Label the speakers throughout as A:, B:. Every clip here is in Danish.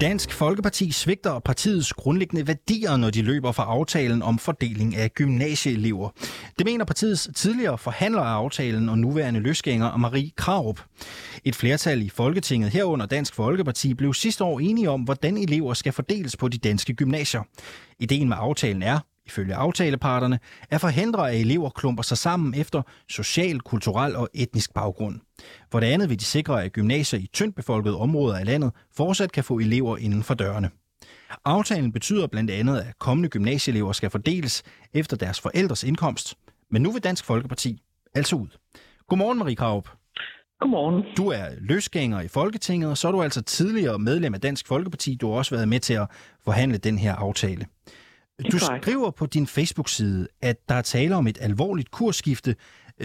A: Dansk Folkeparti svigter partiets grundlæggende værdier, når de løber for aftalen om fordeling af gymnasieelever. Det mener partiets tidligere forhandler af aftalen og nuværende løsgænger Marie Krarup. Et flertal i Folketinget herunder Dansk Folkeparti blev sidste år enige om, hvordan elever skal fordeles på de danske gymnasier. Ideen med aftalen er, ifølge aftaleparterne, at forhindre, at elever klumper sig sammen efter social, kulturel og etnisk baggrund. For det andet vil de sikre, at gymnasier i tyndt befolkede områder af landet fortsat kan få elever inden for dørene. Aftalen betyder blandt andet, at kommende gymnasieelever skal fordeles efter deres forældres indkomst. Men nu vil Dansk Folkeparti altså ud. Godmorgen, Marie Kraup.
B: Godmorgen.
A: Du er løsgænger i Folketinget, og så er du altså tidligere medlem af Dansk Folkeparti. Du har også været med til at forhandle den her aftale. Du skriver på din Facebook-side, at der er tale om et alvorligt kursskifte,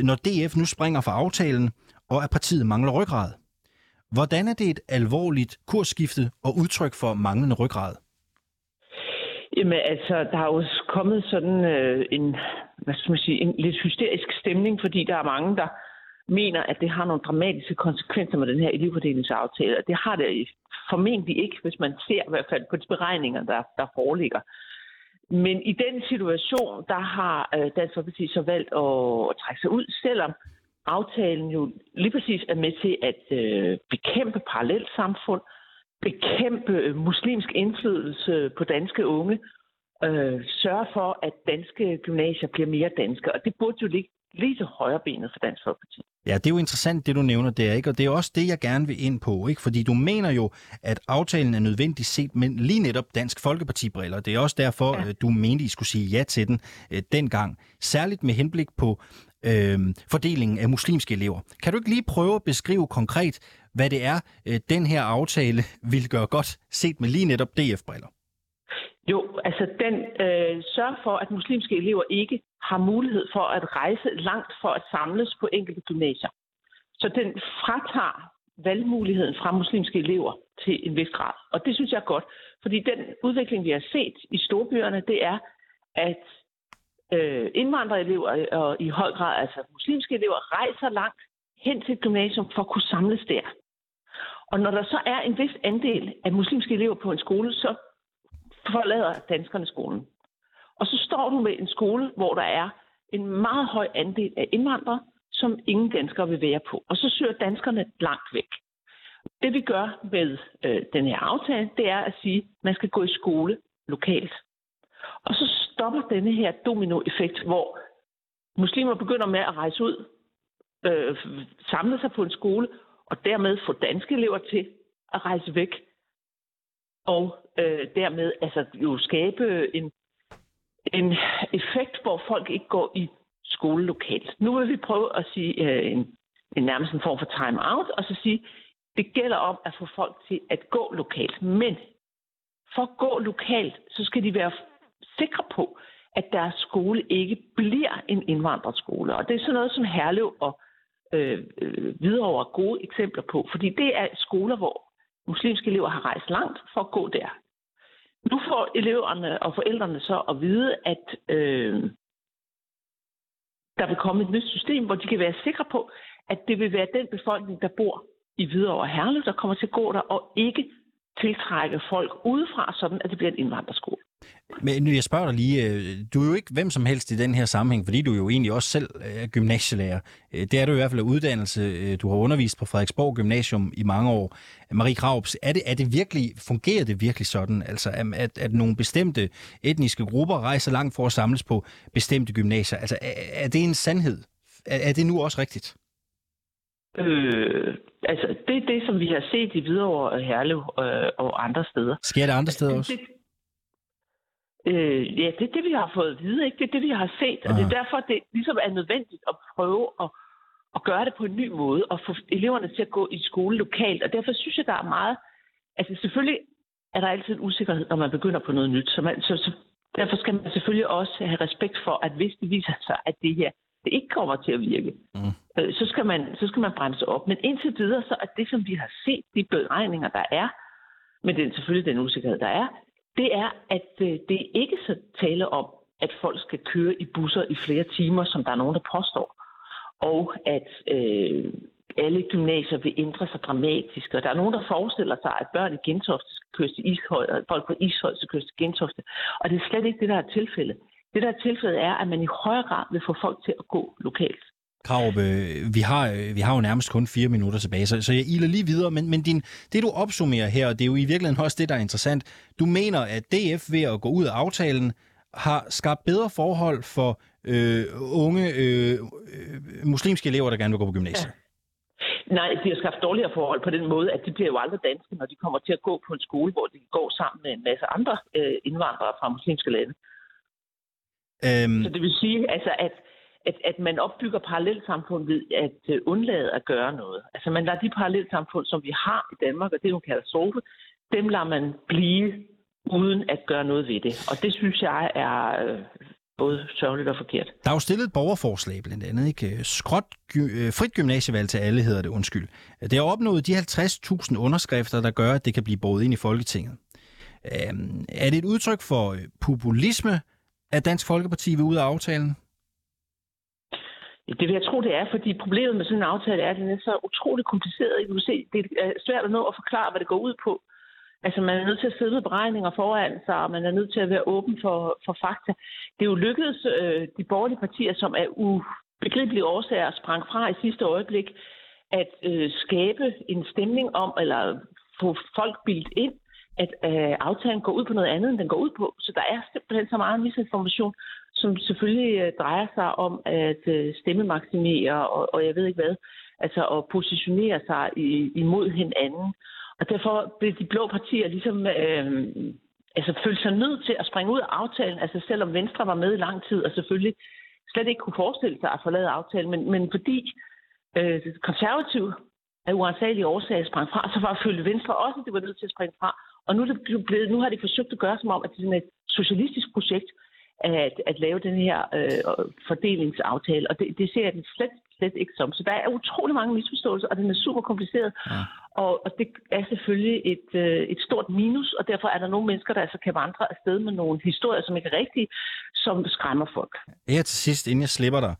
A: når DF nu springer fra aftalen, og at partiet mangler ryggrad. Hvordan er det et alvorligt kursskifte og udtryk for manglende ryggrad?
B: Jamen altså, der er jo kommet sådan øh, en, hvad skal man sige, en lidt hysterisk stemning, fordi der er mange, der mener, at det har nogle dramatiske konsekvenser med den her elevfordelingsaftale. Og det har det formentlig ikke, hvis man ser i hvert fald på de beregninger, der, der foreligger. Men i den situation, der har øh, Dansk Folkeparti så valgt at trække sig ud, selvom aftalen jo lige præcis er med til at øh, bekæmpe parallelt samfund, bekæmpe øh, muslimsk indflydelse på danske unge, øh, sørge for, at danske gymnasier bliver mere danske. Og det burde jo ligge lige til højre benet for Dansk Folkeparti.
A: Ja, det er jo interessant, det du nævner der, ikke? Og det er også det, jeg gerne vil ind på, ikke? Fordi du mener jo, at aftalen er nødvendig set med lige netop Dansk Folkeparti-briller. Det er også derfor, ja. Øh, du mente, I skulle sige ja til den øh, dengang. Særligt med henblik på øh, fordelingen af muslimske elever. Kan du ikke lige prøve at beskrive konkret, hvad det er, øh, den her aftale vil gøre godt, set med lige netop DF-briller?
B: Jo, altså den øh, sørger for, at muslimske elever ikke har mulighed for at rejse langt for at samles på enkelte gymnasier. Så den fratager valgmuligheden fra muslimske elever til en vis grad. Og det synes jeg er godt, fordi den udvikling, vi har set i storbyerne, det er, at øh, indvandrerelever og i høj grad altså muslimske elever rejser langt hen til et gymnasium for at kunne samles der. Og når der så er en vis andel af muslimske elever på en skole, så forlader danskerne skolen. Og så står du med en skole, hvor der er en meget høj andel af indvandrere, som ingen danskere vil være på. Og så søger danskerne langt væk. Det vi gør med øh, den her aftale, det er at sige, at man skal gå i skole lokalt. Og så stopper denne her dominoeffekt, hvor muslimer begynder med at rejse ud, øh, samle sig på en skole, og dermed få danske elever til at rejse væk. Og øh, dermed altså jo skabe en en effekt, hvor folk ikke går i skole lokalt. Nu vil vi prøve at sige øh, en, en nærmest en form for time-out, og så sige, det gælder om at få folk til at gå lokalt. Men for at gå lokalt, så skal de være sikre på, at deres skole ikke bliver en indvandrerskole. Og det er sådan noget som Herlev og øh, øh, videre gode eksempler på, fordi det er skoler, hvor muslimske elever har rejst langt for at gå der. Nu får eleverne og forældrene så at vide, at øh, der vil komme et nyt system, hvor de kan være sikre på, at det vil være den befolkning, der bor i Hvidovre og Herlev, der kommer til at gå der, og ikke tiltrække folk udefra, sådan at det bliver en indvandrerskole.
A: Men jeg spørger dig lige, øh, du er jo ikke hvem som helst i den her sammenhæng, fordi du jo egentlig også selv er gymnasielærer. Øh, det er du i hvert fald af uddannelse. Øh, du har undervist på Frederiksborg Gymnasium i mange år. Marie Kraups, er det, er det virkelig, fungerer det virkelig sådan, altså at, at nogle bestemte etniske grupper rejser langt for at samles på bestemte gymnasier? Altså er, er det en sandhed? Er, er det nu også rigtigt?
B: Øh, altså, det er det, som vi har set i Hvidovre, Herlev øh, og andre steder.
A: Sker det andre steder også? Det,
B: Øh, ja, det er det, vi har fået at vide. Ikke? Det er det, vi har set. Og det er derfor, det ligesom er nødvendigt at prøve at, at gøre det på en ny måde og få eleverne til at gå i skole lokalt. Og derfor synes jeg, der er meget... Altså selvfølgelig er der altid en usikkerhed, når man begynder på noget nyt. Så, man, så, så derfor skal man selvfølgelig også have respekt for, at hvis det viser sig, at det her det ikke kommer til at virke, mm. øh, så, skal man, så skal man bremse op. Men indtil videre, så er det, som vi har set, de beregninger, der er, men det er selvfølgelig den usikkerhed, der er, det er, at øh, det det ikke så tale om, at folk skal køre i busser i flere timer, som der er nogen, der påstår. Og at øh, alle gymnasier vil ændre sig dramatisk. Og der er nogen, der forestiller sig, at børn i Gentofte skal køres til Ishøj, og folk på Ishøj skal køres til Gentofte. Og det er slet ikke det, der er tilfældet. Det, der er tilfældet, er, at man i højere grad vil få folk til at gå lokalt.
A: Krav, øh, vi, har, øh, vi har jo nærmest kun fire minutter tilbage, så, så jeg iler lige videre. Men, men din, det, du opsummerer her, det er jo i virkeligheden også det, der er interessant. Du mener, at DF ved at gå ud af aftalen har skabt bedre forhold for øh, unge øh, muslimske elever, der gerne vil gå på gymnasiet. Ja.
B: Nej, de har skabt dårligere forhold på den måde, at de bliver jo aldrig danske, når de kommer til at gå på en skole, hvor de går sammen med en masse andre øh, indvandrere fra muslimske lande. Um... Så det vil sige, altså, at, at, at man opbygger parallelsamfund ved at øh, undlade at gøre noget. Altså man lader de parallelsamfund, som vi har i Danmark, og det er jo en katastrofe, dem lader man blive uden at gøre noget ved det. Og det synes jeg er øh, både sørgeligt og forkert.
A: Der er jo stillet et borgerforslag blandt andet, ikke? Skråt, gy- øh, frit gymnasievalg til alle hedder det, undskyld. Det har opnået de 50.000 underskrifter, der gør, at det kan blive båret ind i Folketinget. Øhm, er det et udtryk for øh, populisme, at Dansk Folkeparti vil ud af aftalen?
B: Det vil jeg tro, det er, fordi problemet med sådan en aftale er, at den er så utroligt kompliceret. I kan se, det er svært at nå at forklare, hvad det går ud på. Altså, man er nødt til at sidde med beregninger foran sig, og man er nødt til at være åben for, for fakta. Det er jo lykkedes øh, de borgerlige partier, som er ubegribelige årsager sprang fra i sidste øjeblik, at øh, skabe en stemning om, eller få folk bildt ind, at øh, aftalen går ud på noget andet, end den går ud på. Så der er simpelthen så meget misinformation, som selvfølgelig øh, drejer sig om at øh, stemmemaksimere, og, og jeg ved ikke hvad, altså at positionere sig i, imod hinanden. Og derfor blev de blå partier ligesom øh, altså følte sig nødt til at springe ud af aftalen, altså selvom Venstre var med i lang tid, og selvfølgelig slet ikke kunne forestille sig at forlade aftalen, men, men fordi øh, konservativ af uansagelige årsager sprang fra, så var følte Venstre også, at det var nødt til at springe fra. Og nu, er det blevet, nu har de forsøgt at gøre som om, at det er sådan et socialistisk projekt at, at lave den her øh, fordelingsaftale, og det, det ser jeg den slet, slet ikke som. Så der er utrolig mange misforståelser, og den er super kompliceret. Ja. Og, og det er selvfølgelig et, øh, et stort minus, og derfor er der nogle mennesker, der altså kan vandre afsted med nogle historier, som ikke er rigtige, som skræmmer folk.
A: Her til sidst, inden jeg slipper dig.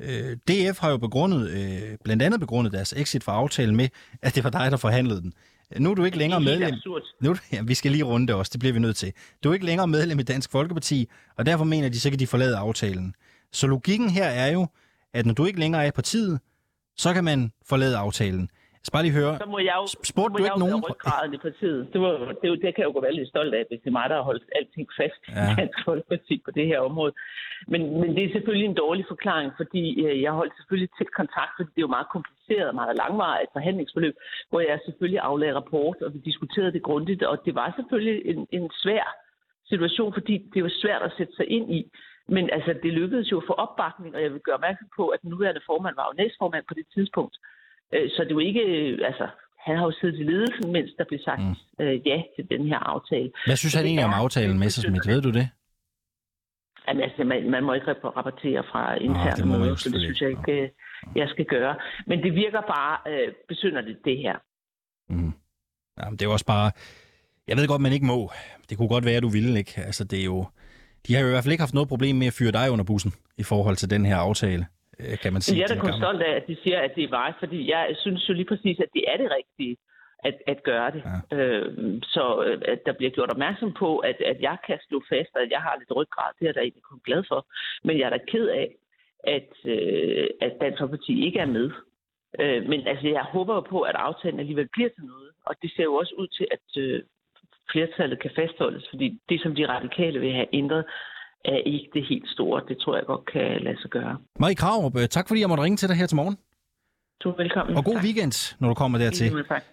A: Øh, DF har jo begrundet, øh, blandt andet begrundet deres exit fra aftalen med, at det var dig, der forhandlede den. Nu er du ikke længere medlem. Nu, ja, vi skal lige runde det også, det bliver vi nødt til. Du er ikke længere medlem i Dansk Folkeparti, og derfor mener de, så kan de forlade aftalen. Så logikken her er jo, at når du ikke længere er i partiet, så kan man forlade aftalen. Så bare lige høre,
B: så må jeg jo,
A: spurgte du ikke nogen?
B: i partiet. Det, var, det, det, kan jeg jo gå veldig stolt af, hvis det er mig, der har holdt alting fast ja. i Dansk Folkeparti på det her område. Men, men det er selvfølgelig en dårlig forklaring, fordi øh, jeg holdt selvfølgelig tæt kontakt, fordi det er jo meget kompliceret, meget langvarigt forhandlingsforløb, hvor jeg selvfølgelig aflagde rapport, og vi diskuterede det grundigt, og det var selvfølgelig en, en svær situation, fordi det var svært at sætte sig ind i. Men altså, det lykkedes jo at få opbakning, og jeg vil gøre opmærksom på, at den nuværende formand var jo næstformand på det tidspunkt. Øh, så det er jo ikke, øh, altså, han har jo siddet i ledelsen, mens der blev sagt mm. øh, ja til den her aftale.
A: Hvad synes han egentlig om aftalen, Messersmith? Ved du det?
B: Jamen, altså, man, man må ikke rapportere fra interne oh, måder, så det synes jeg ikke, øh, jeg skal gøre. Men det virker bare øh, besynderligt, det her.
A: Mm. Jamen, det er også bare... Jeg ved godt, man ikke må. Det kunne godt være, at du ville, ikke? Altså, det er jo... De har jo i hvert fald ikke haft noget problem med at fyre dig under bussen i forhold til den her aftale. Øh, kan man sige.
B: Jeg er da kun stolt af, at de siger, at det er vej, fordi jeg synes jo lige præcis, at det er det rigtige at, at gøre det. Ja. Øh, så at der bliver gjort opmærksom på, at, at jeg kan slå fast, at jeg har lidt ryggrad. Det er jeg da egentlig kun glad for. Men jeg er da ked af, at, øh, at Dansk Folkeparti ikke er med. Øh, men altså, jeg håber jo på, at aftalen alligevel bliver til noget. Og det ser jo også ud til, at øh, flertallet kan fastholdes, fordi det, som de radikale vil have ændret, er ikke det helt store. Det tror jeg godt kan lade sig gøre.
A: Marie Krav, øh, tak fordi jeg måtte ringe til dig her til morgen.
B: Du er velkommen.
A: Og god tak. weekend, når du kommer dertil.
B: tak.